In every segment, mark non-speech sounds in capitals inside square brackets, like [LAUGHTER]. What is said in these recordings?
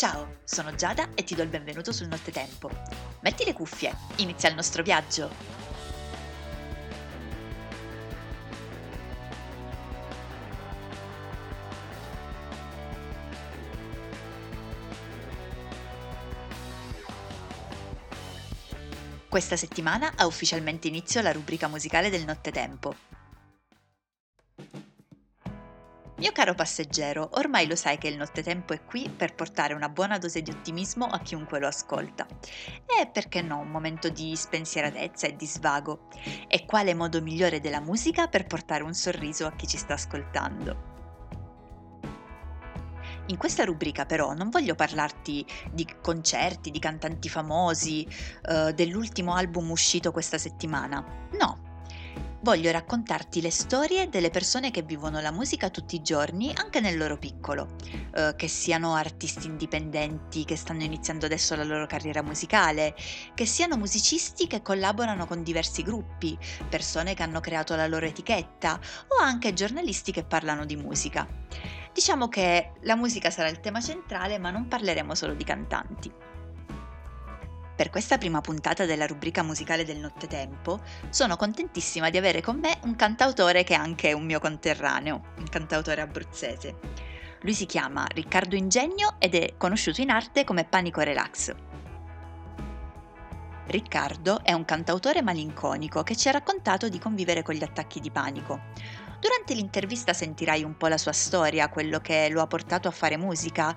Ciao, sono Giada e ti do il benvenuto sul Nottetempo. Metti le cuffie, inizia il nostro viaggio. Questa settimana ha ufficialmente inizio la rubrica musicale del Nottetempo. Mio caro passeggero, ormai lo sai che il nottetempo è qui per portare una buona dose di ottimismo a chiunque lo ascolta. E perché no, un momento di spensieratezza e di svago. E quale modo migliore della musica per portare un sorriso a chi ci sta ascoltando? In questa rubrica però non voglio parlarti di concerti, di cantanti famosi, eh, dell'ultimo album uscito questa settimana. No, voglio raccontarti le storie delle persone che vivono la musica tutti i giorni, anche nel loro piccolo, eh, che siano artisti indipendenti che stanno iniziando adesso la loro carriera musicale, che siano musicisti che collaborano con diversi gruppi, persone che hanno creato la loro etichetta o anche giornalisti che parlano di musica. Diciamo che la musica sarà il tema centrale, ma non parleremo solo di cantanti. Per questa prima puntata della rubrica musicale del Nottetempo sono contentissima di avere con me un cantautore che è anche un mio conterraneo, un cantautore abruzzese. Lui si chiama Riccardo Ingegno ed è conosciuto in arte come Panico Relax. Riccardo è un cantautore malinconico che ci ha raccontato di convivere con gli attacchi di panico. Durante l'intervista sentirai un po' la sua storia, quello che lo ha portato a fare musica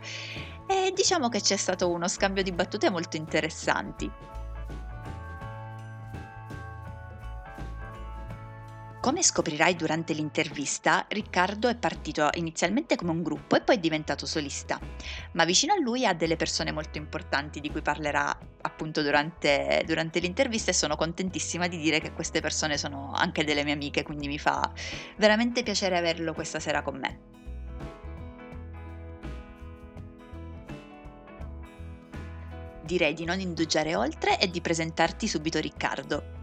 e diciamo che c'è stato uno scambio di battute molto interessanti. Come scoprirai durante l'intervista, Riccardo è partito inizialmente come un gruppo e poi è diventato solista, ma vicino a lui ha delle persone molto importanti di cui parlerà appunto durante, durante, l'intervista e sono contentissima di dire che queste persone sono anche delle mie amiche, quindi mi fa veramente piacere averlo questa sera con me. Direi di non indugiare oltre e di presentarti subito Riccardo.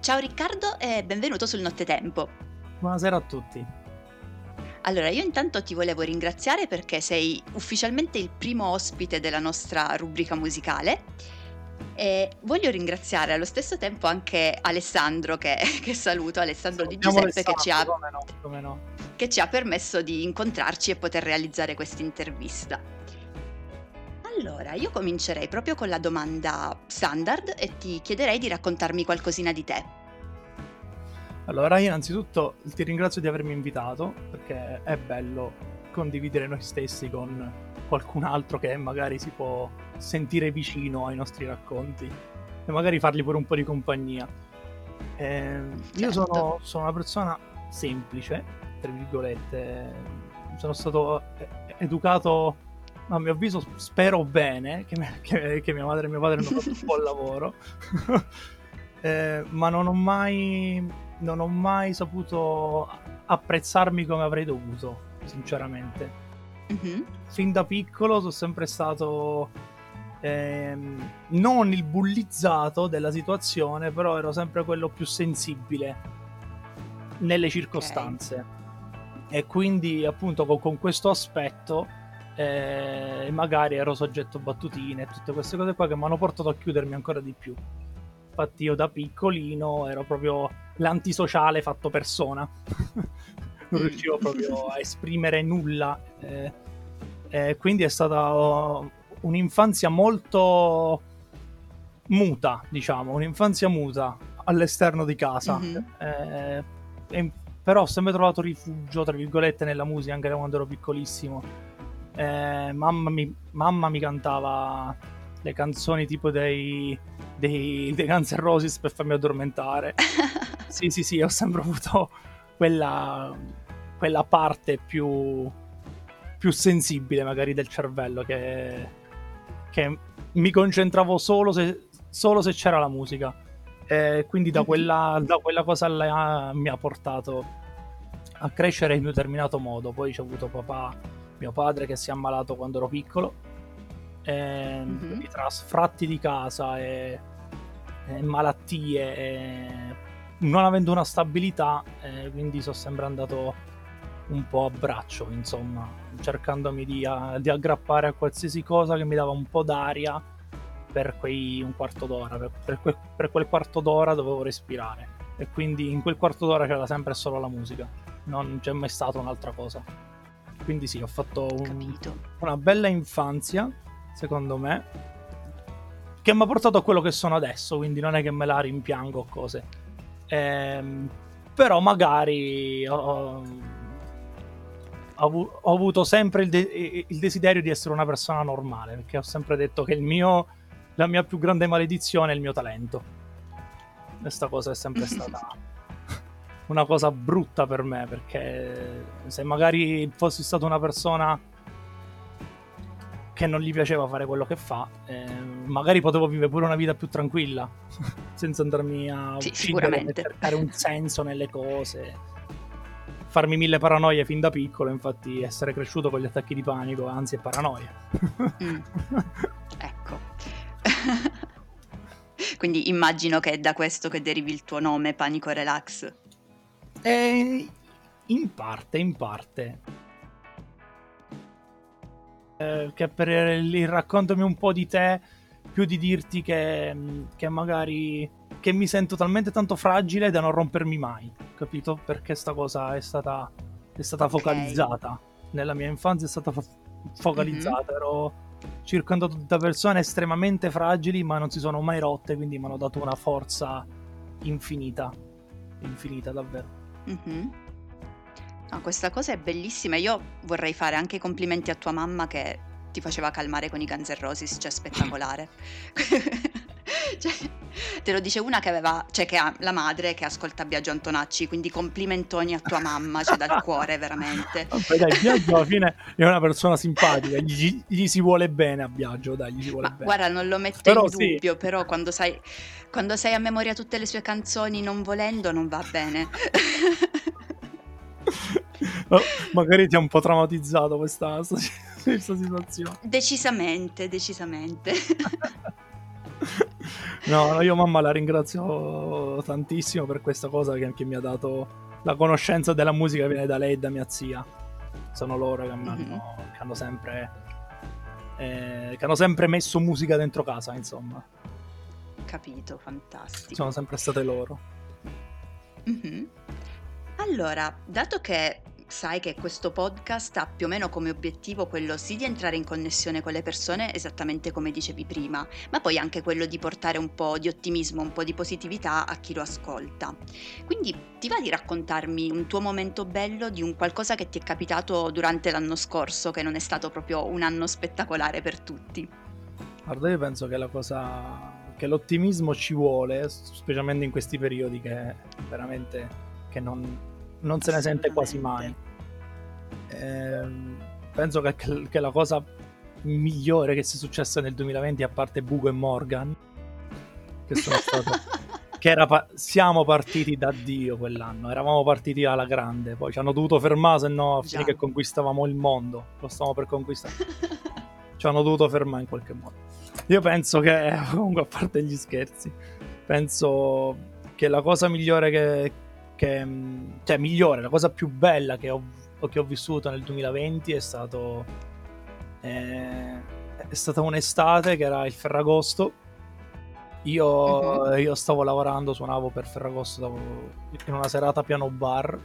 Ciao Riccardo e benvenuto sul Nottetempo. Buonasera a tutti. Allora, io intanto ti volevo ringraziare perché sei ufficialmente il primo ospite della nostra rubrica musicale e voglio ringraziare allo stesso tempo anche Alessandro, che, [LAUGHS] che saluto, Alessandro Di Giuseppe, che ci, ha, come no, come no. che ci ha permesso di incontrarci e poter realizzare questa intervista. Allora, io comincerei proprio con la domanda standard e ti chiederei di raccontarmi qualcosina di te. Allora, io innanzitutto ti ringrazio di avermi invitato perché è bello condividere noi stessi con qualcun altro che magari si può sentire vicino ai nostri racconti e magari fargli pure un po' di compagnia. Eh, certo. Io sono, sono una persona semplice, tra virgolette, sono stato educato a mio avviso spero bene che, me, [LAUGHS] che, che, mia madre e mio padre hanno fatto un buon lavoro [LAUGHS] eh, ma non ho mai non ho mai saputo apprezzarmi come avrei dovuto sinceramente mm-hmm. fin da piccolo sono sempre stato ehm, non il bullizzato della situazione però ero sempre quello più sensibile nelle circostanze okay. e quindi appunto con, con questo aspetto e magari ero soggetto a battutine e tutte queste cose qua che mi hanno portato a chiudermi ancora di più. Infatti io da piccolino ero proprio l'antisociale fatto persona. [LAUGHS] non riuscivo proprio a [LAUGHS] esprimere nulla. Eh, eh, quindi è stata oh, un'infanzia molto muta, diciamo, un'infanzia muta all'esterno di casa. Mm-hmm. Eh, e, però ho sempre trovato rifugio, tra virgolette, nella musica anche da quando ero piccolissimo eh, mamma, mi, mamma, mi, cantava le canzoni tipo dei, dei, dei Guns N' Roses per farmi addormentare. [LAUGHS] sì, sì, sì, ho sempre avuto quella, quella parte più, più sensibile magari del cervello che, che mi concentravo solo se, solo se c'era la musica. E quindi da quella, da quella cosa là mi ha portato a crescere in un determinato modo. Poi c'è avuto papà mio padre che si è ammalato quando ero piccolo, e, mm-hmm. tra sfratti di casa e, e malattie, e non avendo una stabilità, quindi sono sempre andato un po' a braccio, insomma, cercandomi di, a, di aggrappare a qualsiasi cosa che mi dava un po' d'aria per quei un quarto d'ora, per, per, que, per quel quarto d'ora dovevo respirare e quindi in quel quarto d'ora c'era sempre solo la musica, non c'è mai stata un'altra cosa. Quindi sì, ho fatto un, una bella infanzia, secondo me, che mi ha portato a quello che sono adesso, quindi non è che me la rimpiango o cose. Ehm, però magari ho, ho, ho avuto sempre il, de- il, desiderio di essere una persona normale, perché ho sempre detto che mio, la mia più grande maledizione è il mio talento. Questa cosa è sempre [LAUGHS] stata una cosa brutta per me, perché se magari fossi stata una persona che non gli piaceva fare quello che fa, eh, magari potevo vivere pure una vita più tranquilla, [LAUGHS] senza andarmi a sì, uccidere, cercare un senso nelle cose, farmi mille paranoie fin da piccolo, infatti essere cresciuto con gli attacchi di panico, anzi è paranoia. mm. [LAUGHS] Ecco. [LAUGHS] Quindi immagino che è da questo che derivi il tuo nome, Panico Relax. Eh, in parte, in parte. Eh, che per il raccontami un po' di te, più di dirti che, che magari che mi sento talmente tanto fragile da non rompermi mai, capito? Perché sta cosa è stata, è stata okay. focalizzata. Nella mia infanzia è stata fo- focalizzata, mm-hmm. ero circondato da persone estremamente fragili ma non si sono mai rotte, quindi mi hanno dato una forza infinita, infinita davvero. Mm-hmm. No, questa cosa è bellissima. Io vorrei fare anche i complimenti a tua mamma che ti faceva calmare con i Guns N' Roses, cioè spettacolare. [LAUGHS] [LAUGHS] cioè, te lo dice una che aveva, cioè che ha la madre che ascolta Biagio Antonacci, quindi complimentoni a tua mamma, cioè dal cuore veramente. [LAUGHS] Vabbè, dai, Biagio alla fine è una persona simpatica, gli, gli si vuole bene a Biagio, dai, gli si vuole Ma, bene. Guarda, non lo metto però in sì. dubbio, però quando sai, quando sai a memoria tutte le sue canzoni non volendo non va bene. No, [LAUGHS] magari ti ha un po' traumatizzato questa, questa situazione. Decisamente, decisamente. [LAUGHS] No, io mamma la ringrazio tantissimo per questa cosa che, che mi ha dato la conoscenza della musica che viene da lei e da mia zia. Sono loro che, mm-hmm. hanno, che hanno sempre eh, che hanno sempre messo musica dentro casa, insomma. Capito, fantastico. Sono sempre state loro. Mm-hmm. Allora, dato che sai che questo podcast ha più o meno come obiettivo quello sì di entrare in connessione con le persone, esattamente come dicevi prima, ma poi anche quello di portare un po' di ottimismo, un po' di positività a chi lo ascolta. Quindi ti va di raccontarmi un tuo momento bello di un qualcosa che ti è capitato durante l'anno scorso, che non è stato proprio un anno spettacolare per tutti? Guarda, io penso che la cosa che l'ottimismo ci vuole, specialmente in questi periodi che veramente che non non se ne sente quasi mai. Eh, penso che, che, la cosa migliore che sia successa nel 2020, a parte Bugo e Morgan, che sono stato... [LAUGHS] che pa- siamo partiti da Dio quell'anno, eravamo partiti alla grande, poi ci hanno dovuto fermare, se no finì che conquistavamo il mondo, lo stavamo per conquistare. ci hanno dovuto fermare in qualche modo. Io penso che, [LAUGHS] comunque a parte gli scherzi, penso che la cosa migliore che, che, mm, cioè, migliore, la cosa più bella che ho, che ho vissuto nel 2020 è stato eh, è stata un'estate che era il Ferragosto. Io, uh-huh. io stavo lavorando, suonavo per Ferragosto in una serata piano bar.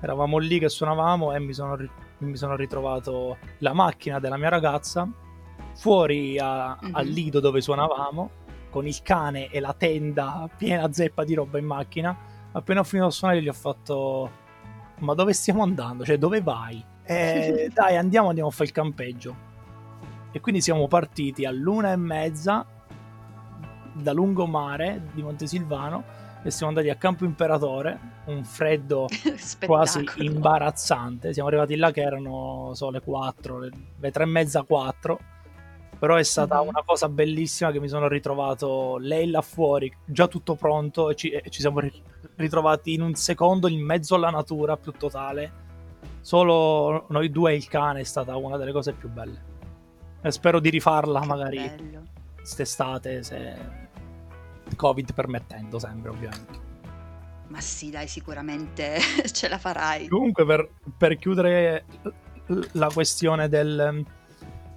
Eravamo lì che suonavamo e mi sono, mi sono ritrovato la macchina della mia ragazza fuori a, uh-huh. al lido dove suonavamo con il cane e la tenda piena zeppa di roba in macchina appena ho finito di suonare gli ho fatto ma dove stiamo andando? Cioè dove vai? Eh, [LAUGHS] dai andiamo, andiamo a fare il campeggio e quindi siamo partiti all'una e mezza da lungomare di Montesilvano e siamo andati a Campo Imperatore, un freddo [LAUGHS] quasi imbarazzante. Siamo arrivati là che erano so, le 4, le, le 3 e mezza, 4. Però è stata mm-hmm. una cosa bellissima che mi sono ritrovato lei là fuori, già tutto pronto, e ci, e ci siamo ritrovati in un secondo in mezzo alla natura più totale. Solo noi due e il cane è stata una delle cose più belle. E spero di rifarla che magari bello. quest'estate, se Covid permettendo, sempre ovviamente. Ma sì, dai, sicuramente [LAUGHS] ce la farai. Comunque, per, per chiudere la questione del,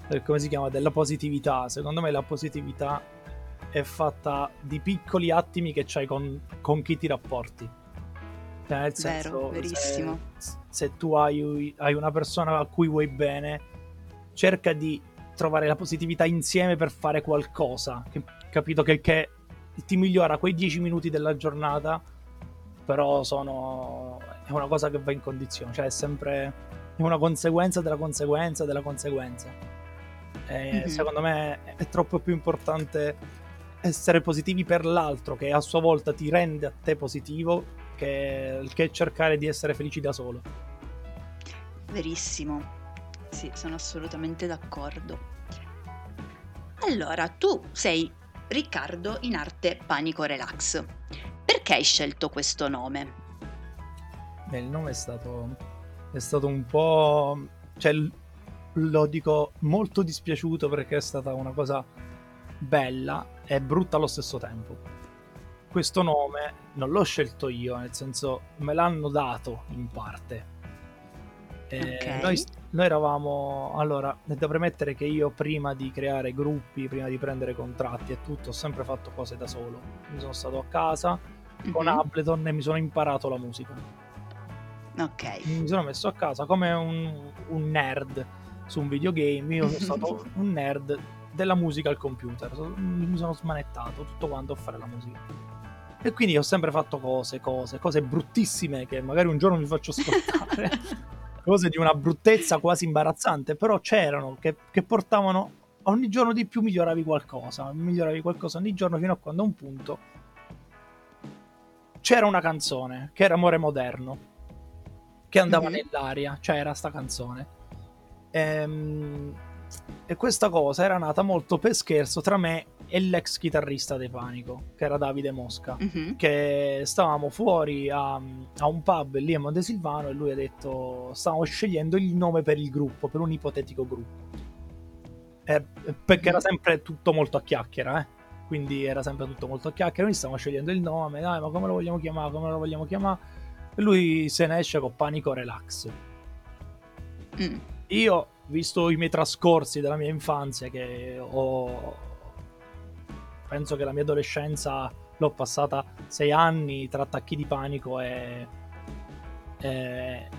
del, come si chiama, della positività, secondo me la positività è fatta di piccoli attimi che c'hai con, con chi ti rapporti. Cioè, nel senso, Vero, verissimo. Se, se tu hai, hai una persona a cui vuoi bene, cerca di trovare la positività insieme per fare qualcosa. Che, capito che, che ti migliora quei 10 minuti della giornata, però sono è una cosa che va in condizione, cioè è sempre è una conseguenza della conseguenza della conseguenza. E mm-hmm. Secondo me è troppo più importante essere positivi per l'altro che a sua volta ti rende a te positivo che, che cercare di essere felici da solo. Verissimo. Sì, sono assolutamente d'accordo. Allora, tu sei Riccardo in arte Panico Relax. Perché hai scelto questo nome? Beh, il nome è stato, è stato un po'... cioè lo dico molto dispiaciuto perché è stata una cosa bella e brutta allo stesso tempo. Questo nome non l'ho scelto io, nel senso me l'hanno dato in parte. Okay. Noi, noi, eravamo allora devo premettere che io prima di creare gruppi prima di prendere contratti e tutto ho sempre fatto cose da solo mi sono stato a casa mm-hmm. con Ableton e mi sono imparato la musica ok mi sono messo a casa come un, un nerd su un videogame io sono stato [LAUGHS] un nerd della musica al computer mi sono smanettato tutto quanto a fare la musica e quindi ho sempre fatto cose, cose, cose bruttissime che magari un giorno vi faccio ascoltare [LAUGHS] cose di una bruttezza quasi imbarazzante, però c'erano che, che portavano ogni giorno di più miglioravi qualcosa, miglioravi qualcosa ogni giorno fino a quando a un punto c'era una canzone che era Amore Moderno che andava mm-hmm. nell'aria, cioè era sta canzone. Ehm, e questa cosa era nata molto per scherzo tra me e l'ex chitarrista dei Panico, che era Davide Mosca, mm-hmm. che stavamo fuori a, a, un pub lì a Montesilvano e lui ha detto stavamo scegliendo il nome per il gruppo, per un ipotetico gruppo. Eh, perché era sempre tutto molto a chiacchiera, eh? quindi era sempre tutto molto a chiacchiera, noi stavamo scegliendo il nome, dai ma come lo vogliamo chiamare, come lo vogliamo chiamare? E lui se ne esce con Panico Relax. Mm. Io, visto i miei trascorsi della mia infanzia, che ho penso che la mia adolescenza l'ho passata sei anni tra attacchi di panico e, e,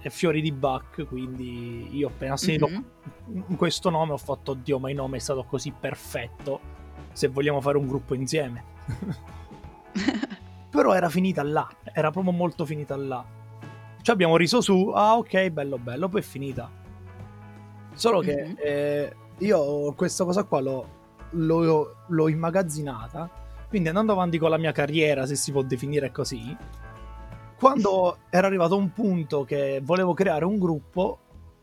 e fiori di Bach, quindi io appena sentito mm-hmm. questo nome ho fatto, oddio, ma il nome è stato così perfetto, se vogliamo fare un gruppo insieme. [LAUGHS] Però era finita là, era proprio molto finita là. Ci abbiamo riso su, ah ok, bello bello, poi è finita. Solo che mm-hmm. eh, io questa cosa qua l'ho l'ho, l'ho immagazzinata. Quindi andando avanti con la mia carriera, se si può definire così, quando era arrivato un punto che volevo creare un gruppo,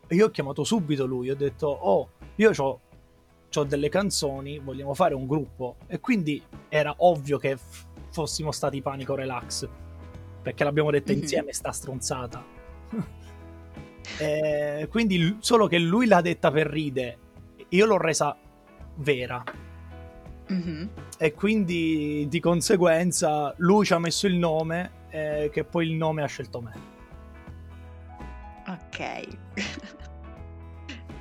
io ho chiamato subito lui, ho detto, oh, io ho ho delle canzoni, vogliamo fare un gruppo. E quindi era ovvio che f- fossimo stati Panico Relax, perché l'abbiamo detta mm-hmm. insieme sta stronzata. [LAUGHS] e quindi solo che lui l'ha detta per ride, io l'ho resa vera. Mm-hmm. E quindi di conseguenza lui ci ha messo il nome, eh, che poi il nome ha scelto me. Ok. [LAUGHS]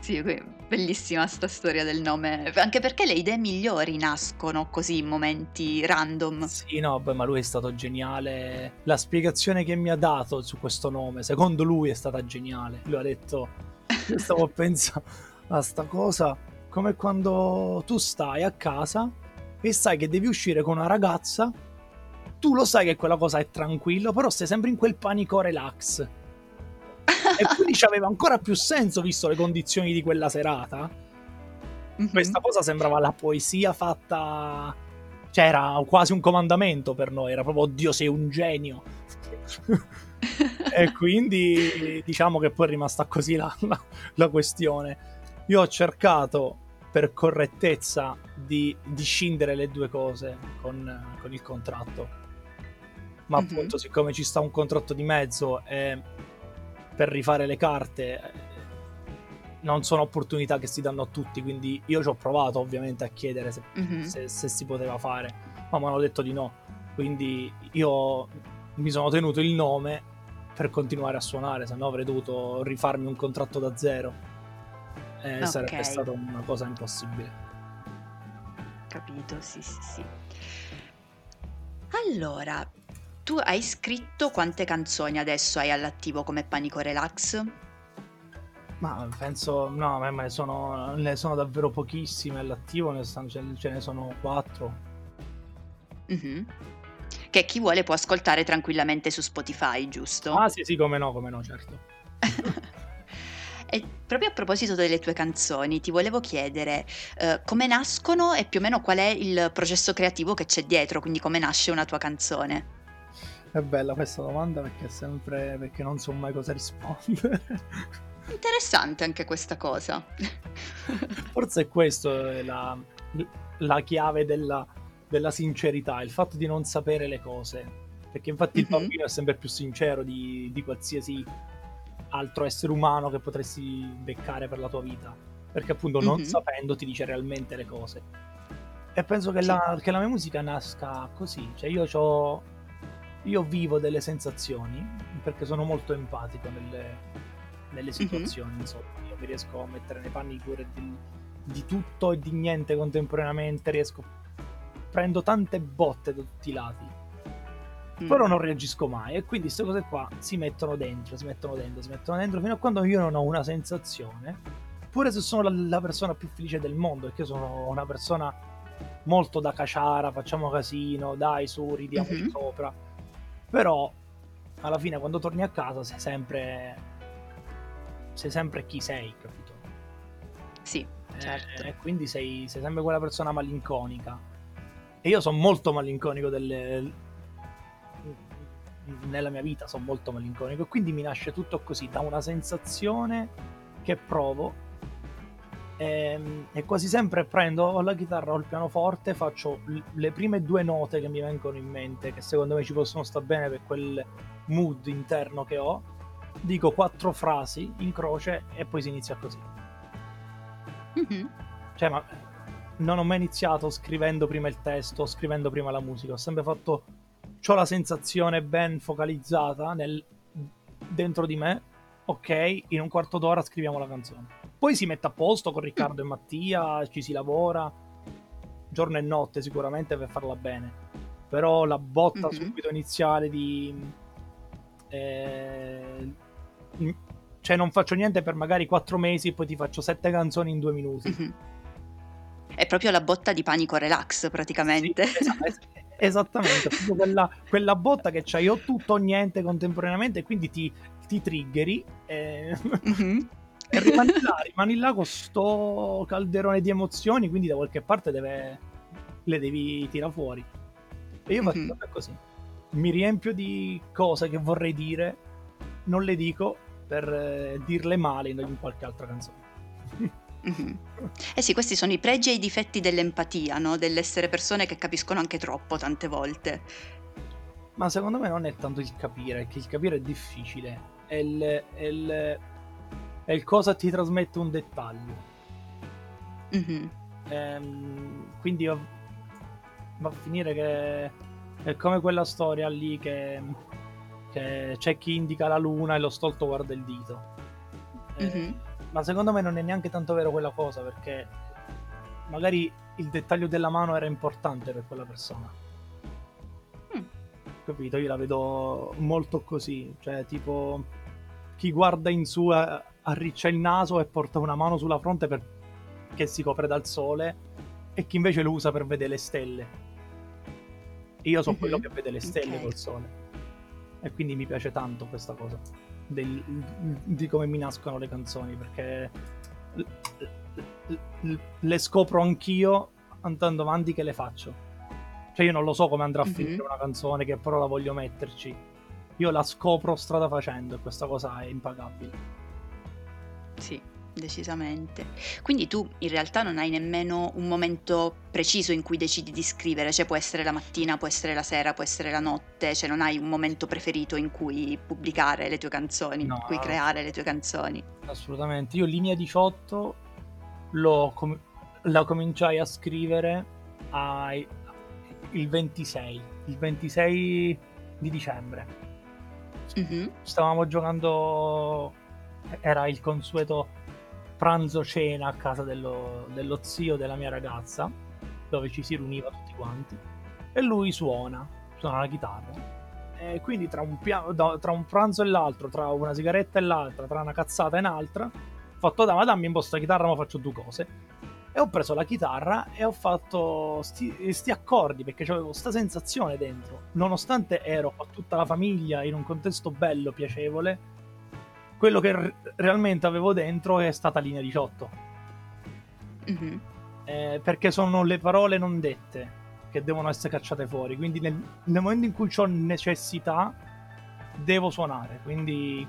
sì, bellissima sta storia del nome, anche perché le idee migliori nascono così in momenti random. Sì, no, beh, ma lui è stato geniale. La spiegazione che mi ha dato su questo nome, secondo lui è stata geniale. Lui ha detto, io stavo [LAUGHS] a pensare a sta cosa come quando tu stai a casa e sai che devi uscire con una ragazza, tu lo sai che quella cosa è tranquillo, però stai sempre in quel panico relax. E quindi ci aveva ancora più senso visto le condizioni di quella serata. Mm-hmm. Questa cosa sembrava la poesia fatta. Cioè, era quasi un comandamento per noi, era proprio Dio, sei un genio. e quindi diciamo che poi è rimasta così la, la, la questione. Io ho cercato per correttezza di, scindere le due cose con, con il contratto. Ma mm-hmm. appunto, siccome ci sta un contratto di mezzo e per rifare le carte eh, non sono opportunità che si danno a tutti, quindi io ci ho provato ovviamente a chiedere se, mm-hmm. se, se si poteva fare, ma mi hanno detto di no. Quindi io mi sono tenuto il nome per continuare a suonare, se no avrei dovuto rifarmi un contratto da zero. E okay. sarebbe stata una cosa impossibile. Capito, sì, sì, sì. Allora, tu hai scritto quante canzoni adesso hai all'attivo come Panico Relax? Ma penso, no, ma sono, ne sono davvero pochissime all'attivo, ne ce, ce, ne sono quattro. Mm-hmm. Che chi vuole può ascoltare tranquillamente su Spotify, giusto? Ah sì, sì, come no, come no, certo. [LAUGHS] e proprio a proposito delle tue canzoni, ti volevo chiedere eh, come nascono e più o meno qual è il processo creativo che c'è dietro, quindi come nasce una tua canzone. È bella questa domanda perché è sempre perché non so mai cosa rispondere. Interessante anche questa cosa. Forse è questo è la, la chiave della, della, sincerità, il fatto di non sapere le cose. Perché infatti mm-hmm. il bambino è sempre più sincero di, di qualsiasi altro essere umano che potresti beccare per la tua vita. Perché appunto non mm-hmm. sapendo ti dice realmente le cose. E penso che, sì. la, che la mia musica nasca così. Cioè io ho io vivo delle sensazioni perché sono molto empatico nelle, nelle situazioni, mm-hmm. insomma, io mi riesco a mettere nei panni pure di, di tutto e di niente contemporaneamente, riesco prendo tante botte da tutti i lati. Mm. Però non reagisco mai e quindi queste cose qua si mettono dentro, si mettono dentro, si mettono dentro fino a quando io non ho una sensazione, pure se sono la, la persona più felice del mondo, perché io sono una persona molto da caciara, facciamo casino, dai su, ridiamo mm-hmm. sopra però alla fine quando torni a casa sei sempre sei sempre chi sei, capito? Sì, eh, certo. E quindi sei, sei sempre quella persona malinconica. E io sono molto malinconico delle nella mia vita sono molto malinconico e quindi mi nasce tutto così da una sensazione che provo e, ehm, e, quasi sempre prendo la chitarra o il pianoforte, faccio le prime due note che mi vengono in mente, che secondo me ci possono stare bene per quel mood interno che ho, dico quattro frasi in croce e poi si inizia così. Mm-hmm. Cioè, ma non ho mai iniziato scrivendo prima il testo, scrivendo prima la musica, ho sempre fatto... Ho la sensazione ben focalizzata nel, dentro di me, ok, in un quarto d'ora scriviamo la canzone poi si mette a posto con Riccardo e Mattia, ci si lavora giorno e notte sicuramente per farla bene. Però la botta mm-hmm. subito iniziale di... Eh, cioè non faccio niente per magari quattro mesi e poi ti faccio sette canzoni in due minuti. Mm-hmm. È proprio la botta di panico relax praticamente. Sì, esatto, esattamente, proprio quella, quella, botta che c'hai o tutto o niente contemporaneamente e quindi ti, ti triggeri. E... Mm-hmm [LAUGHS] e rimani là, rimani là con sto calderone di emozioni, quindi da qualche parte deve, le devi tirare fuori. E io faccio mm-hmm. così. Mi riempio di cose che vorrei dire, non le dico per eh, dirle male in qualche altra canzone. Mm-hmm. Eh sì, questi sono i pregi e i difetti dell'empatia, no? dell'essere persone che capiscono anche troppo tante volte. Ma secondo me non è tanto il capire, che il capire è difficile, è il, è il è il cosa ti trasmette un dettaglio. Mm-hmm. Ehm, quindi va a finire che è come quella storia lì che, che c'è chi indica la luna e lo stolto guarda il dito. mm-hmm. Ma secondo me non è neanche tanto vero quella cosa perché magari il dettaglio della mano era importante per quella persona. Mm. Capito? Io la vedo molto così, cioè tipo chi guarda in su arriccia il naso e porta una mano sulla fronte perché si copre dal sole e chi invece lo usa per vedere le stelle. Io sono mm-hmm. quello che vede le stelle okay. col sole. E quindi mi piace tanto questa cosa del, di come mi nascono le canzoni perché le scopro anch'io andando avanti che le faccio. Cioè io non lo so come andrà a mm-hmm. finire una canzone che però la voglio metterci. Io la scopro strada facendo e questa cosa è impagabile. Sì, decisamente. Quindi tu in realtà non hai nemmeno un momento preciso in cui decidi di scrivere, cioè può essere la mattina, può essere la sera, può essere la notte, cioè non hai un momento preferito in cui pubblicare le tue canzoni, no, in cui creare le tue canzoni. Assolutamente. Io linea 18 com- la cominciai a scrivere ai- il 26. Il 26 di dicembre. Mhm. Stavamo giocando, era il consueto pranzo cena a casa dello, dello zio della mia ragazza, dove ci si riuniva tutti quanti, e lui suona, suona la chitarra. E quindi tra un, pia- da- tra un pranzo e l'altro, tra una sigaretta e l'altra, tra una cazzata e un'altra, ho fatto, dai, ma dammi un po' sta chitarra, ma faccio due cose. E ho preso la chitarra e ho fatto sti, sti accordi perché avevo sta sensazione dentro. Nonostante ero con tutta la famiglia in un contesto bello, piacevole, quello che r- realmente avevo dentro è stata linea 18. Mhm. Eh, perché sono le parole non dette che devono essere cacciate fuori. Quindi nel, nel momento in cui ho necessità, devo suonare. Quindi,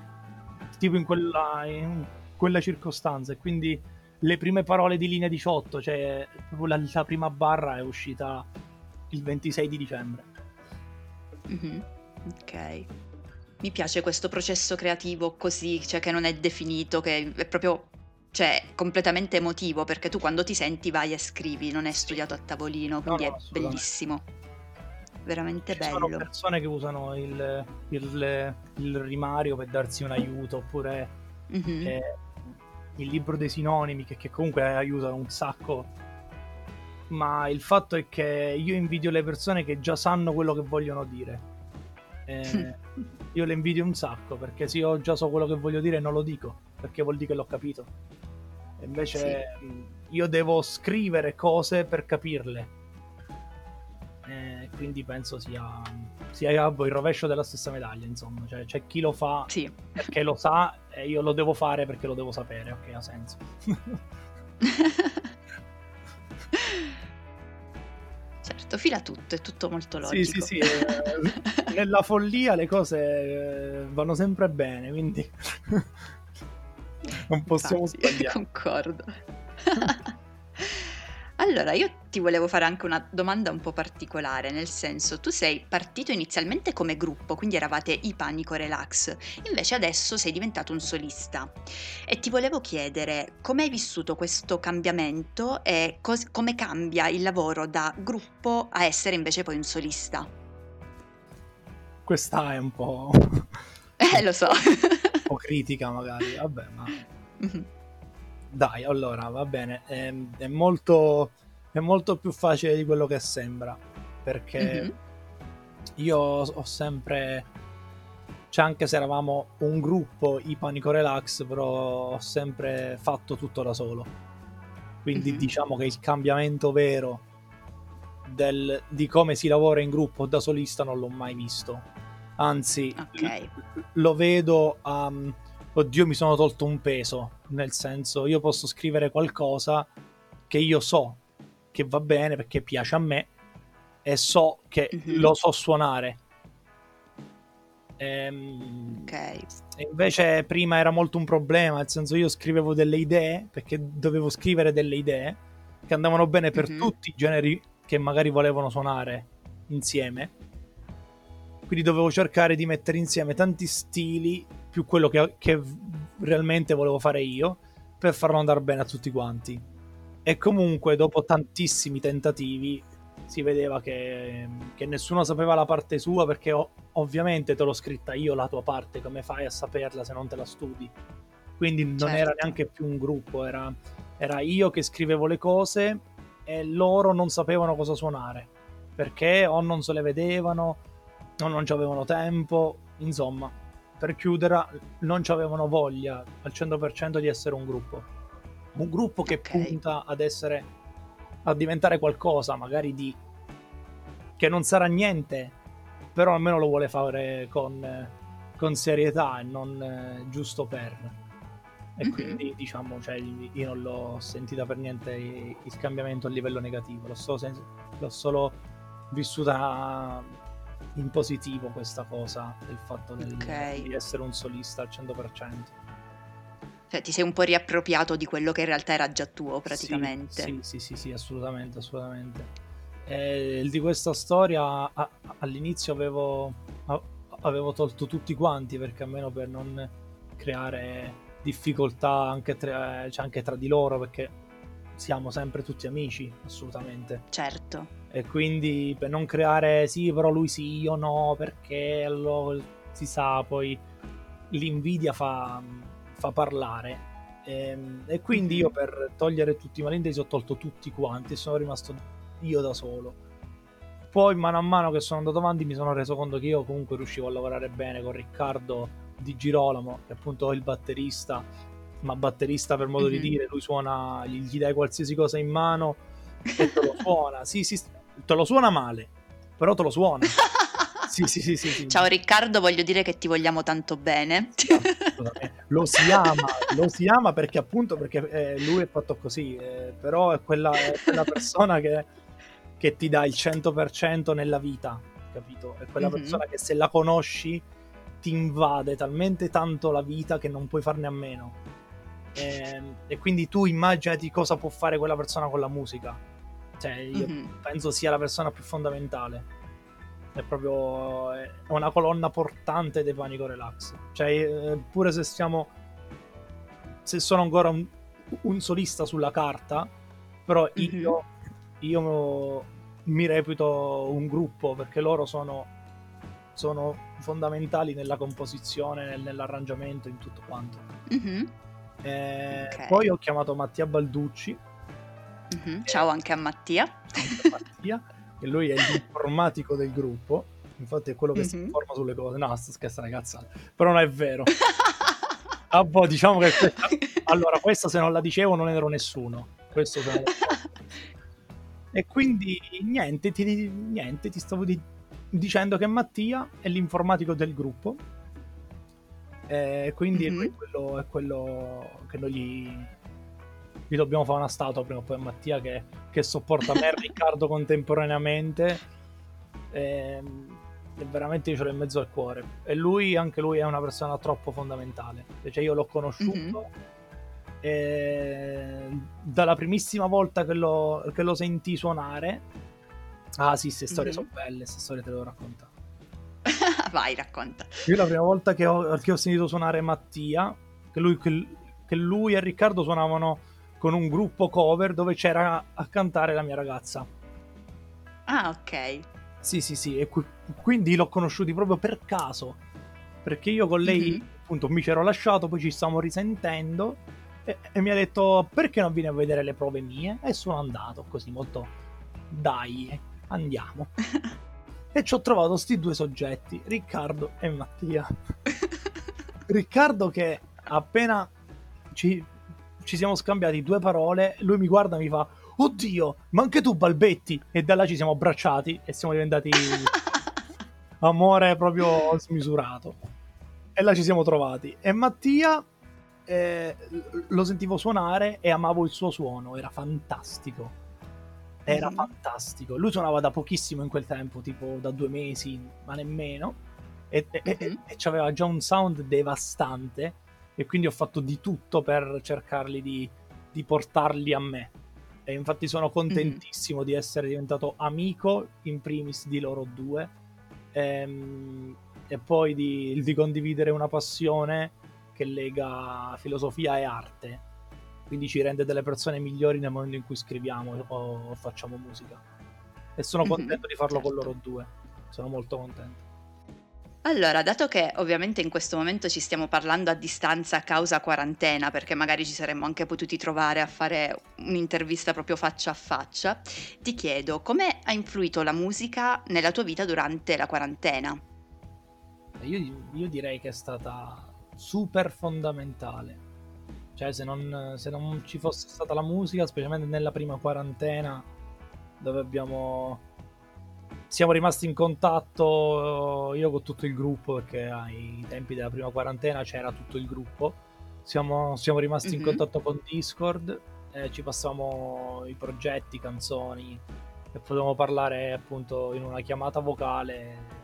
tipo in quella, in quella circostanza. E quindi le prime parole di linea 18, cioè la, la prima barra è uscita il 26 di dicembre. Mhm. Ok. Mi piace questo processo creativo così, cioè che non è definito, che è proprio, cioè, completamente emotivo, perché tu quando ti senti vai e scrivi, non è studiato a tavolino, quindi no, è assolutamente. bellissimo. Veramente Ci sono bello. persone che usano il, il- il rimario per darsi un aiuto, oppure Mhm. eh, il libro dei sinonimi, che, che comunque aiutano un sacco. Ma il fatto è che io invidio le persone che già sanno quello che vogliono dire. Eh, [LAUGHS] io le invidio un sacco perché se io già so quello che voglio dire non lo dico perché vuol dire che l'ho capito. Invece mh, io devo scrivere cose per capirle. Eh, quindi penso sia, sia il rovescio della stessa medaglia, insomma. Cioè, c'è chi lo fa Sì. perché lo sa e io lo devo fare perché lo devo sapere. Ok, ha senso. [LAUGHS] [LAUGHS] Certo, fila tutto, è tutto molto sì, logico. sì, sì. eh, [LAUGHS] nella follia le cose eh, vanno sempre bene, quindi [LAUGHS] non possiamo Infatti, sbagliare. [LAUGHS] concordo. Allora, io ti volevo fare anche una domanda un po' particolare, nel senso, tu sei partito inizialmente come gruppo, quindi eravate i Panico Relax, invece adesso sei diventato un solista. E ti volevo chiedere come hai vissuto questo cambiamento e cos- come cambia il lavoro da gruppo a essere invece poi un solista. Questa è un po', [LAUGHS] Eh, lo so. [LAUGHS] un po' critica magari, vabbè, ma [LAUGHS] Mhm. Dai, allora, va bene, è, è molto, è molto più facile di quello che sembra, perché Mhm. io ho sempre, cioè anche se eravamo un gruppo, i Panico Relax, però ho sempre fatto tutto da solo. Quindi Mhm. diciamo che il cambiamento vero del- di come si lavora in gruppo da solista non l'ho mai visto. Anzi, Ok. l- lo vedo a... Oddio, mi sono tolto un peso, nel senso io posso scrivere qualcosa che io so che va bene perché piace a me e so che Mhm. lo so suonare. Ehm, Ok. e invece prima era molto un problema, nel senso io scrivevo delle idee, perché dovevo scrivere delle idee che andavano bene per Mhm. tutti i generi che magari volevano suonare insieme. Quindi dovevo cercare di mettere insieme tanti stili, più quello che, che realmente volevo fare io, per farlo andare bene a tutti quanti. E comunque dopo tantissimi tentativi si vedeva che, che nessuno sapeva la parte sua perché o- ovviamente te l'ho scritta io la tua parte, come fai a saperla se non te la studi? Quindi non Certo. era neanche più un gruppo, era, era io che scrivevo le cose e loro non sapevano cosa suonare perché o non se le vedevano o non ci avevano tempo, insomma, per chiudere non ci avevano voglia al 100% di essere un gruppo. Un gruppo che Ok. punta ad essere a diventare qualcosa, magari di che non sarà niente, però almeno lo vuole fare con, con serietà e non eh, giusto per. E Mhm. quindi diciamo, cioè, io non l'ho sentita per niente il il cambiamento a livello negativo, l'ho solo, sen- l'ho solo vissuta in positivo questa cosa del fatto del- Ok. di essere un solista al 100%. Cioè, ti sei un po' riappropriato di quello che in realtà era già tuo, Sì, praticamente. Sì, sì, sì, sì, assolutamente, assolutamente. E di questa storia a- all'inizio avevo, a- avevo tolto tutti quanti perché almeno per non creare difficoltà anche tra, cioè anche tra di loro perché siamo sempre tutti amici, assolutamente. Certo. E quindi per non creare sì, però lui sì, io no, perché lo, si sa, poi l'invidia fa, fa parlare. E, ehm, e, quindi io per togliere tutti i malintesi ho tolto tutti quanti e sono rimasto io da solo. Poi mano a mano che sono andato avanti mi sono reso conto che io comunque riuscivo a lavorare bene con Riccardo Di Girolamo, che appunto è il batterista, ma batterista per modo mm-hmm. di dire, lui suona, gli, gli dai qualsiasi cosa in mano e te lo [LAUGHS] suona. sì, sì, te lo suona male, però te lo suona. [LAUGHS] Sì, sì, sì, sì, Ciao Riccardo, voglio dire che ti vogliamo tanto bene. lo si ama, lo si ama perché appunto perché eh, lui è fatto così, eh, però è quella, è quella persona che, che, ti dà il 100% nella vita, capito? È quella mm-hmm. persona che se la conosci ti invade talmente tanto la vita che non puoi farne a meno. E, ehm, e quindi tu immaginati cosa può fare quella persona con la musica. Cioè, io mm-hmm. penso sia la persona più fondamentale è proprio è una colonna portante dei Panico Relax. Cioè, eh, pure se siamo se sono ancora un, un solista sulla carta, però mm-hmm. io, io mi reputo un gruppo perché loro sono, sono fondamentali nella composizione, nell'arrangiamento, in tutto quanto. Mm-hmm. Eh, okay. Poi ho chiamato Mattia Balducci. Mm-hmm. Ciao anche a Mattia. Anche a Mattia. e lui è l'informatico del gruppo. Infatti è quello che mm-hmm. si mhm. informa sulle cose. No, sto scherzando, cazzate. Però non è vero. [LAUGHS] ah, boh, diciamo che questa... Allora, questa se non la dicevo non ero nessuno. Questo se non [LAUGHS] E quindi niente ti, niente, ti stavo di... dicendo che Mattia è l'informatico del gruppo. E quindi mm-hmm. è, quello, è quello che noi gli gli dobbiamo fare una statua prima o poi a Mattia che, che sopporta me e [LAUGHS] Riccardo contemporaneamente. E, ehm, e veramente io ce l'ho in mezzo al cuore. E lui, anche lui, è una persona troppo fondamentale. Cioè, io l'ho conosciuto. Mm-hmm. E dalla primissima volta che lo, che lo sentì suonare, ah sì, queste storie mm-hmm. sono belle, queste storie te le devo raccontare. [LAUGHS] Vai, racconta. Io la prima volta che ho, che ho sentito suonare Mattia, che lui, che, che lui, e Riccardo suonavano con un gruppo cover dove c'era a cantare la mia ragazza. Ah, ok. Sì, sì, sì, e qui, quindi l'ho conosciuti proprio per caso, perché io con lei mm-hmm. appunto mi c'ero lasciato, poi ci stiamo risentendo e, e, mi ha detto perché non vieni a vedere le prove mie? E sono andato così molto, dai, andiamo. [LAUGHS] e ci ho trovato sti due soggetti, Riccardo e Mattia. [LAUGHS] Riccardo che appena ci, ci siamo scambiati due parole, lui mi guarda e mi fa oddio, ma anche tu balbetti? E da là ci siamo abbracciati e siamo diventati [LAUGHS] amore proprio smisurato. E là ci siamo trovati. E Mattia eh, lo sentivo suonare e amavo il suo suono, era fantastico. Era mm-hmm. fantastico. Lui suonava da pochissimo in quel tempo, tipo da due mesi, ma nemmeno. E, mm-hmm. e, e, e aveva già un sound devastante e quindi ho fatto di tutto per cercarli di, di portarli a me. E infatti sono contentissimo mm-hmm. di essere diventato amico in primis di loro due ehm, e poi di, di condividere una passione che lega filosofia e arte. Quindi ci rende delle persone migliori nel momento in cui scriviamo o facciamo musica. E sono mm-hmm. contento di farlo certo. con loro due. Sono molto contento. Allora, dato che ovviamente in questo momento ci stiamo parlando a distanza a causa quarantena, perché magari ci saremmo anche potuti trovare a fare un'intervista proprio faccia a faccia, ti chiedo come ha influito la musica nella tua vita durante la quarantena? Io, io direi che è stata super fondamentale. Cioè, se non, se non ci fosse stata la musica, specialmente nella prima quarantena, dove abbiamo siamo rimasti in contatto io con tutto il gruppo perché ai tempi della prima quarantena c'era tutto il gruppo. Siamo, siamo rimasti mm-hmm. in mhm. contatto con Discord, eh, ci passavamo i progetti, canzoni e potevamo parlare appunto in una chiamata vocale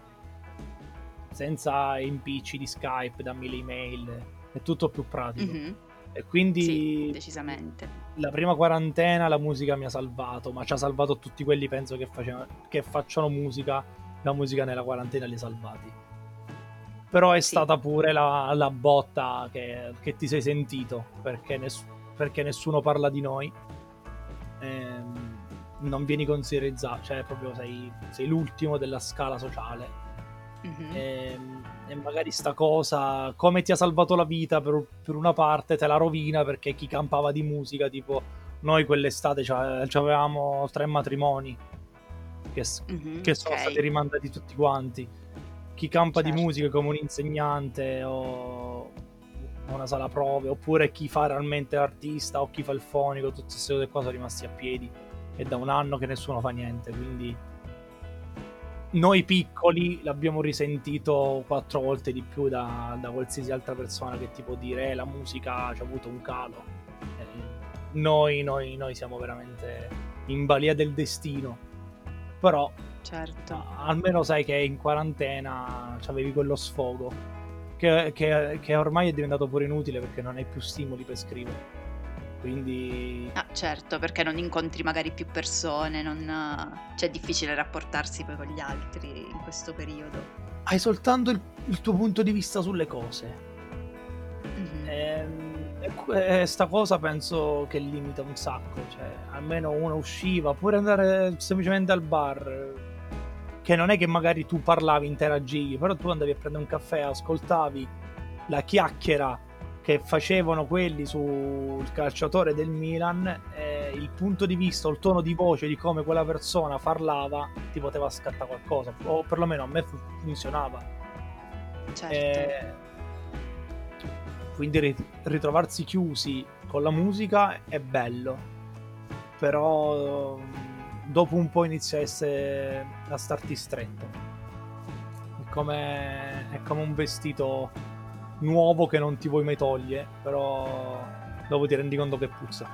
senza impicci di Skype, dammi le email, è tutto più pratico. Mm-hmm. E quindi sì, decisamente. La prima quarantena la musica mi ha salvato, ma ci ha salvato tutti quelli penso che, facevano, che facciano musica, la musica nella quarantena li ha salvati. Però è sì. stata pure la, la botta che, che, ti sei sentito, perché, ness- perché, nessuno parla di noi. Ehm, non vieni considerizzato, cioè proprio sei, sei l'ultimo della scala sociale. Mhm. E, e magari sta cosa, come ti ha salvato la vita per, per una parte, te la rovina perché chi campava di musica, tipo noi quell'estate c'avevamo tre matrimoni che, Mhm, che sono ok. stati rimandati tutti quanti. Chi campa di Certo. musica come un insegnante o una sala prove, oppure chi fa realmente l'artista o chi fa il fonico, tutte queste cose qua sono rimasti a piedi. È da un anno che nessuno fa niente, quindi noi piccoli l'abbiamo risentito quattro volte di più da, da qualsiasi altra persona che ti può dire "Eh, la musica ci ha avuto un calo. Eh, noi, noi, noi siamo veramente in balia del destino. Però Certo. almeno sai che in quarantena avevi quello sfogo che, che- che ormai è diventato pure inutile perché non hai più stimoli per scrivere. Quindi Ah, certo, perché non incontri magari più persone, non... cioè è difficile rapportarsi poi con gli altri in questo periodo. hai soltanto il, il tuo punto di vista sulle cose. Mhm. Ehm, E, que- e sta cosa penso che limita un sacco. Cioè, almeno uno usciva, pure andare semplicemente al bar. Che non è che magari tu parlavi, interagivi, però tu andavi a prendere un caffè, ascoltavi la chiacchiera che facevano quelli sul calciatore del Milan, e il punto di vista, il tono di voce di come quella persona parlava, ti poteva scattare qualcosa, o perlomeno a me fu- funzionava. Certo. Eh, quindi rit- ritrovarsi chiusi con la musica è bello, però mm, dopo un po' inizia a, essere, a starti stretto. È come, è come un vestito nuovo che non ti vuoi mai togliere, però dopo ti rendi conto che puzza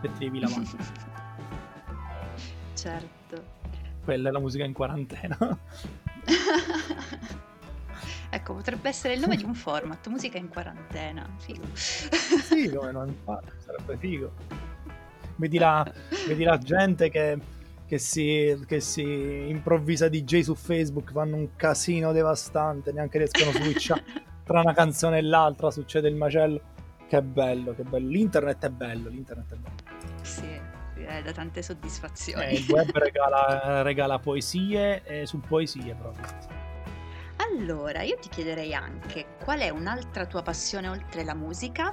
e ti devi lavare. [LAUGHS] certo. Quella è la musica in quarantena. [LAUGHS] ecco, potrebbe essere il nome di un [LAUGHS] format, musica in quarantena. Figo. sì, come non infatti, sarebbe figo. Vedi la, vedi la gente che, che si, che si improvvisa DJ su Facebook, fanno un casino devastante, neanche riescono a switchare tra una canzone e l'altra, succede il macello. Che bello, che bello. L'internet è bello, l'internet è bello. sì, è da tante soddisfazioni. Eh, il web [LAUGHS] regala, regala poesie e su poesie proprio. Allora, io ti chiederei anche qual è un'altra tua passione oltre la musica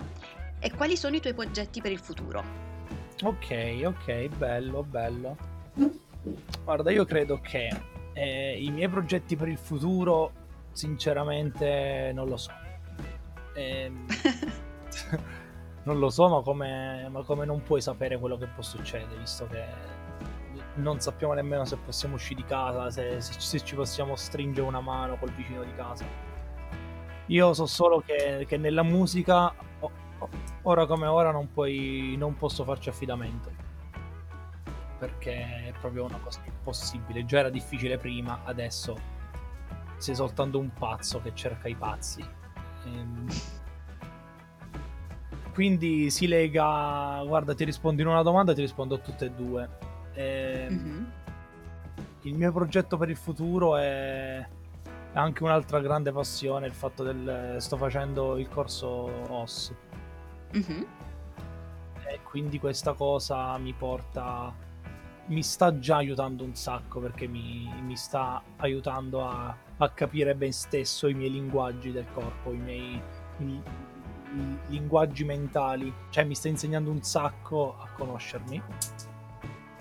e quali sono i tuoi progetti per il futuro? Ok, ok, bello, bello. Guarda, io credo che eh, i miei progetti per il futuro, sinceramente, non lo so. Ehm, [LAUGHS] [LAUGHS] non lo so, ma come, ma come non puoi sapere quello che può succedere, visto che non sappiamo nemmeno se possiamo uscire di casa, se, se- se ci possiamo stringere una mano col vicino di casa. Io so solo che, che nella musica, o- o- ora come ora, non, puoi, non posso farci affidamento. Perché è proprio una cosa impossibile. Già era difficile prima, adesso sei soltanto un pazzo che cerca i pazzi. Ehm, quindi si lega. Guarda, ti rispondo in una domanda, ti rispondo a tutte e due. Ehm, Mhm. Il mio progetto per il futuro è anche un'altra grande passione, il fatto del... sto facendo il corso OS Mhm. e quindi questa cosa mi porta... mi sta già aiutando un sacco perché mi, mi sta aiutando a, a capire ben stesso i miei linguaggi del corpo, i miei i- i linguaggi mentali, cioè mi sta insegnando un sacco a conoscermi.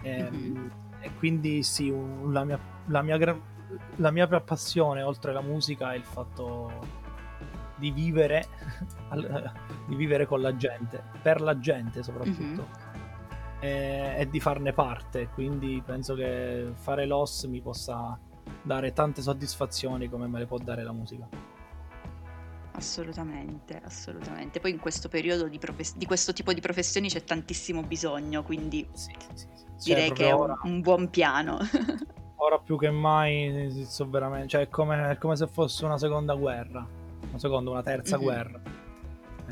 Ehm, Mhm. E quindi sì, un- la, mia, la, mia, gra- la mia passione oltre la musica è il fatto di vivere, [LAUGHS] di vivere con la gente, per la gente soprattutto, e, e di farne parte. Quindi penso che fare l'OS mi possa dare tante soddisfazioni come me le può dare la musica. Assolutamente, assolutamente. Poi in questo periodo di, profes- di questo tipo di professioni c'è tantissimo bisogno, quindi Sì, sì, sì. Direi che è un, ora- un buon piano. [LAUGHS] ora più che mai so veramente cioè è come, è come se fosse una seconda guerra una seconda una terza Mhm. guerra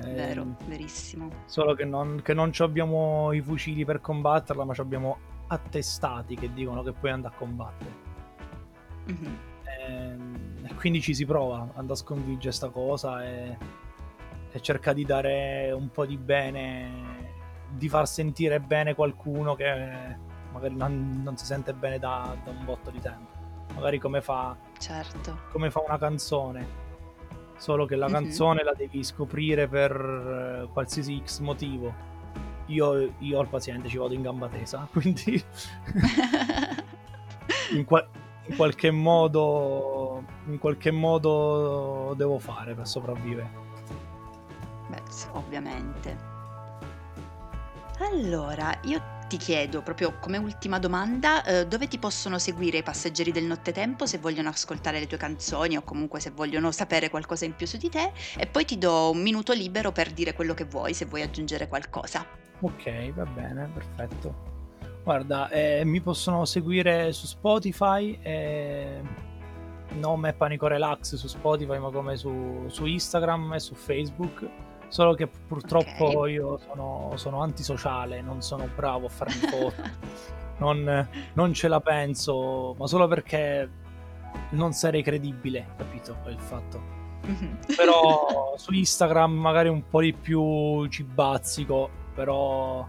Vero, verissimo. solo che non, che non ci abbiamo i fucili per combatterla ma ci abbiamo attestati che dicono che puoi andare a combattere Mhm. Ehm, e quindi ci si prova andare a sconfiggere sta cosa e, e cerca di dare un po' di bene di far sentire bene qualcuno che, magari non, non si sente bene da, da, un botto di tempo. Magari come fa, certo. come fa una canzone, solo che la mm-hmm. canzone la devi scoprire per uh, qualsiasi X motivo. Io, io al paziente ci vado in gamba tesa, [LAUGHS] quindi [LAUGHS] in, qual- in, qualche modo in qualche modo devo fare per sopravvivere. Beh, ovviamente. Allora, io ti chiedo proprio come ultima domanda, eh, dove ti possono seguire i passeggeri del nottetempo se vogliono ascoltare le tue canzoni o comunque se vogliono sapere qualcosa in più su di te e poi ti do un minuto libero per dire quello che vuoi, se vuoi aggiungere qualcosa. Ok, va bene, perfetto. Guarda, eh, mi possono seguire su Spotify, eh, nome Panico Relax su Spotify, ma come su, su Instagram e su Facebook Solo che purtroppo okay. io sono, sono, antisociale, non sono bravo a farmi [LAUGHS] foto, non, non, ce la penso, ma solo perché non sarei credibile, capito? Quel fatto. Mm-hmm. Però [LAUGHS] su Instagram magari un po' di più ci bazzico, però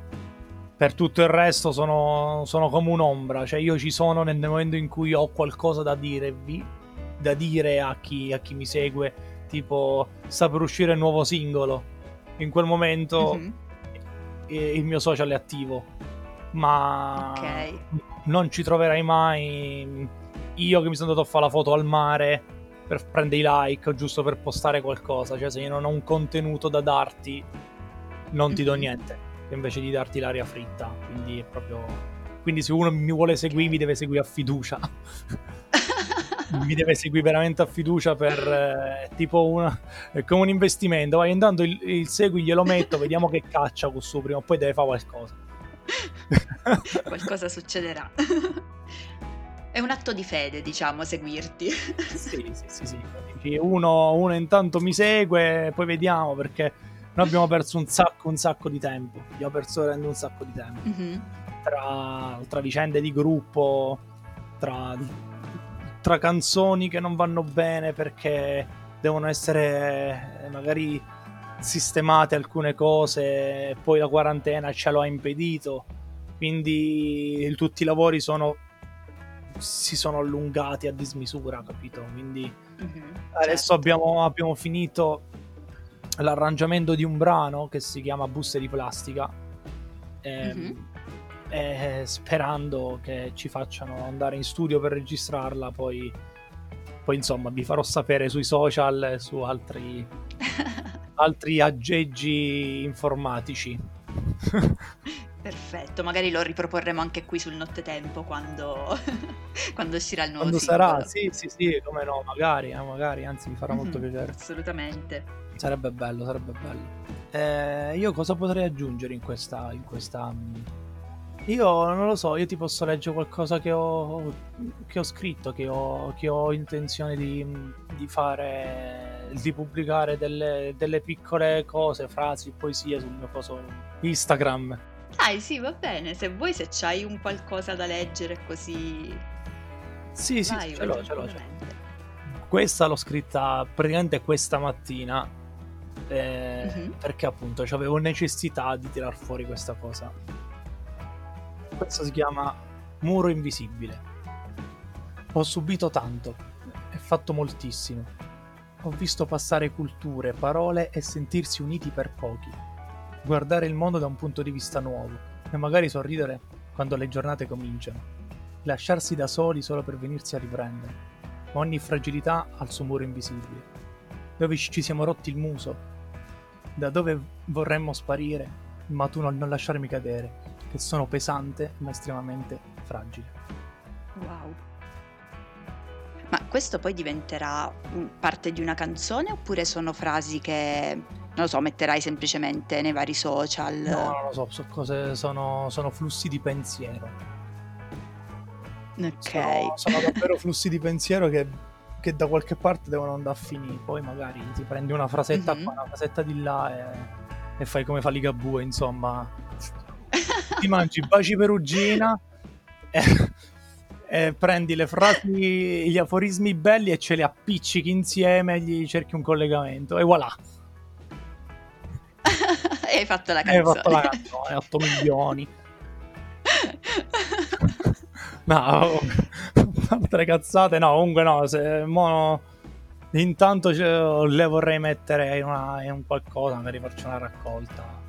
per tutto il resto sono, sono, come un'ombra, cioè io ci sono nel momento in cui ho qualcosa da dirvi, da dire a chi, a chi mi segue, tipo sta per uscire il nuovo singolo. In quel momento mm-hmm. il mio social è attivo, ma okay. non ci troverai mai. Io che mi sono andato a fare la foto al mare per prendere i like giusto per postare qualcosa, cioè se io non ho un contenuto da darti non ti do niente, invece di darti l'aria fritta, quindi è proprio quindi se uno mi vuole seguire mi deve seguire a fiducia. [LAUGHS] mi deve seguire veramente a fiducia per eh, tipo una, come un investimento. Vai intanto il, il segui glielo metto, vediamo che caccia questo prima o poi deve fare qualcosa. [LAUGHS] qualcosa succederà. È un atto di fede, diciamo, seguirti. sì, sì, sì, sì. Uno, uno intanto mi segue, poi vediamo perché noi abbiamo perso un sacco, un sacco di tempo. Abbiamo perso veramente un sacco di tempo. Mm-hmm. Tra, tra vicende di gruppo, tra tra canzoni che non vanno bene perché devono essere eh, magari sistemate alcune cose e poi la quarantena ce lo ha impedito quindi tutti i lavori sono si sono allungati a dismisura capito quindi mm-hmm, adesso certo. abbiamo, abbiamo finito l'arrangiamento di un brano che si chiama Buste di plastica ehm, mm-hmm eh, sperando che ci facciano andare in studio per registrarla, poi, poi insomma vi farò sapere sui social e su altri, [LAUGHS] altri aggeggi informatici. [LAUGHS] Perfetto, magari lo riproporremo anche qui sul Nottetempo quando, [LAUGHS] quando uscirà il nuovo quando singolo. sarà, sì, sì, sì, come no, magari, eh, magari, anzi mi farà molto mm-hmm, piacere. Assolutamente. Sarebbe bello, sarebbe bello. Eh, io cosa potrei aggiungere in questa, in questa io non lo so, io ti posso leggere qualcosa che ho, che ho scritto, che ho, che ho intenzione di, di, fare, di pubblicare delle, delle, piccole cose, frasi, poesie sul mio coso Instagram. Dai, sì, va bene, se vuoi, se c'hai un qualcosa da leggere così... Sì, sì, Vai, ce l'ho, ce l'ho. Questa l'ho scritta praticamente questa mattina, eh, mm-hmm. perché appunto avevo necessità di tirar fuori questa cosa questo si chiama Muro Invisibile. Ho subito tanto e fatto moltissimo. Ho visto passare culture, parole e sentirsi uniti per pochi. Guardare il mondo da un punto di vista nuovo e magari sorridere quando le giornate cominciano. Lasciarsi da soli solo per venirsi a riprendere. Ogni fragilità ha il suo muro invisibile. Dove ci siamo rotti il muso. Da dove vorremmo sparire, ma tu non, non lasciarmi cadere che sono pesante ma estremamente fragile. Wow. Ma questo poi diventerà parte di una canzone oppure sono frasi che, non lo so, metterai semplicemente nei vari social? No, non lo so, sono, cose, sono, sono flussi di pensiero. Ok. Sono, sono davvero flussi di pensiero che, che, da qualche parte devono andare a finire. Poi magari ti prendi una frasetta mm-hmm. qua, una frasetta di là e, e fai come fa Ligabue, insomma [LAUGHS] ti mangi baci perugina e, e, prendi le frasi, gli aforismi belli e ce li appiccichi insieme e gli cerchi un collegamento e voilà. Hai fatto la canzone. Hai fatto la canzone, [LAUGHS] 8 milioni. [LAUGHS] no, [LAUGHS] altre cazzate, no, comunque no, se mo, intanto le vorrei mettere in, una, in un qualcosa, magari faccio una raccolta.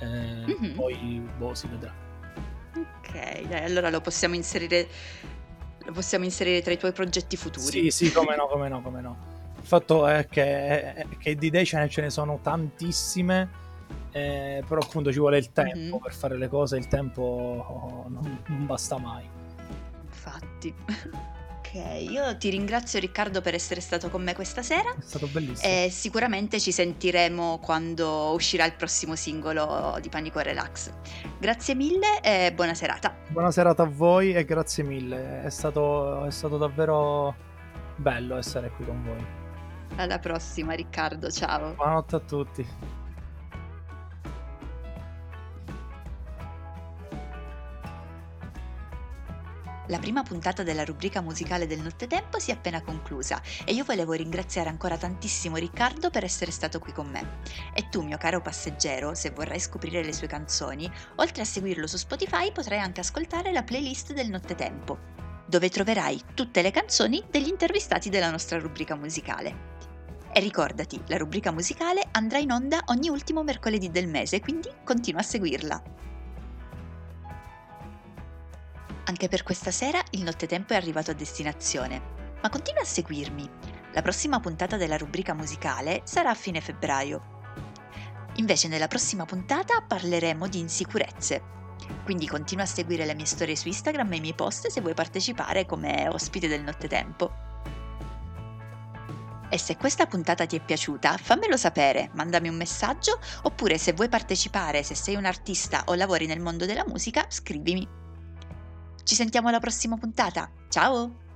Eh, mm-hmm. Poi boh, si vedrà. Ok, dai, allora lo possiamo inserire lo possiamo inserire tra i tuoi progetti futuri. Sì, sì, come no, come no, come no. Il fatto è che, che di idee ce ne, ce ne sono tantissime, eh, però appunto ci vuole il tempo mm-hmm. per fare le cose, il tempo oh, non, non basta mai. Infatti. [LAUGHS] Ok, io ti ringrazio Riccardo per essere stato con me questa sera. È stato bellissimo. E sicuramente ci sentiremo quando uscirà il prossimo singolo di Panico Relax. Grazie mille e buona serata. Buona serata a voi e grazie mille. È stato, è stato davvero bello essere qui con voi. Alla prossima Riccardo, ciao. Buonanotte a tutti. La prima puntata della rubrica musicale del Nottetempo si è appena conclusa e io volevo ringraziare ancora tantissimo Riccardo per essere stato qui con me. E tu, mio caro passeggero, se vorrai scoprire le sue canzoni, oltre a seguirlo su Spotify potrai anche ascoltare la playlist del Nottetempo, dove troverai tutte le canzoni degli intervistati della nostra rubrica musicale. E ricordati, la rubrica musicale andrà in onda ogni ultimo mercoledì del mese, quindi continua a seguirla. Anche per questa sera il nottetempo è arrivato a destinazione, ma continua a seguirmi. La prossima puntata della rubrica musicale sarà a fine febbraio. Invece nella prossima puntata parleremo di insicurezze. Quindi continua a seguire le mie storie su Instagram e i miei post se vuoi partecipare come ospite del nottetempo. E se questa puntata ti è piaciuta, fammelo sapere, mandami un messaggio oppure se vuoi partecipare, se sei un artista o lavori nel mondo della musica, scrivimi. Ci sentiamo alla prossima puntata. Ciao!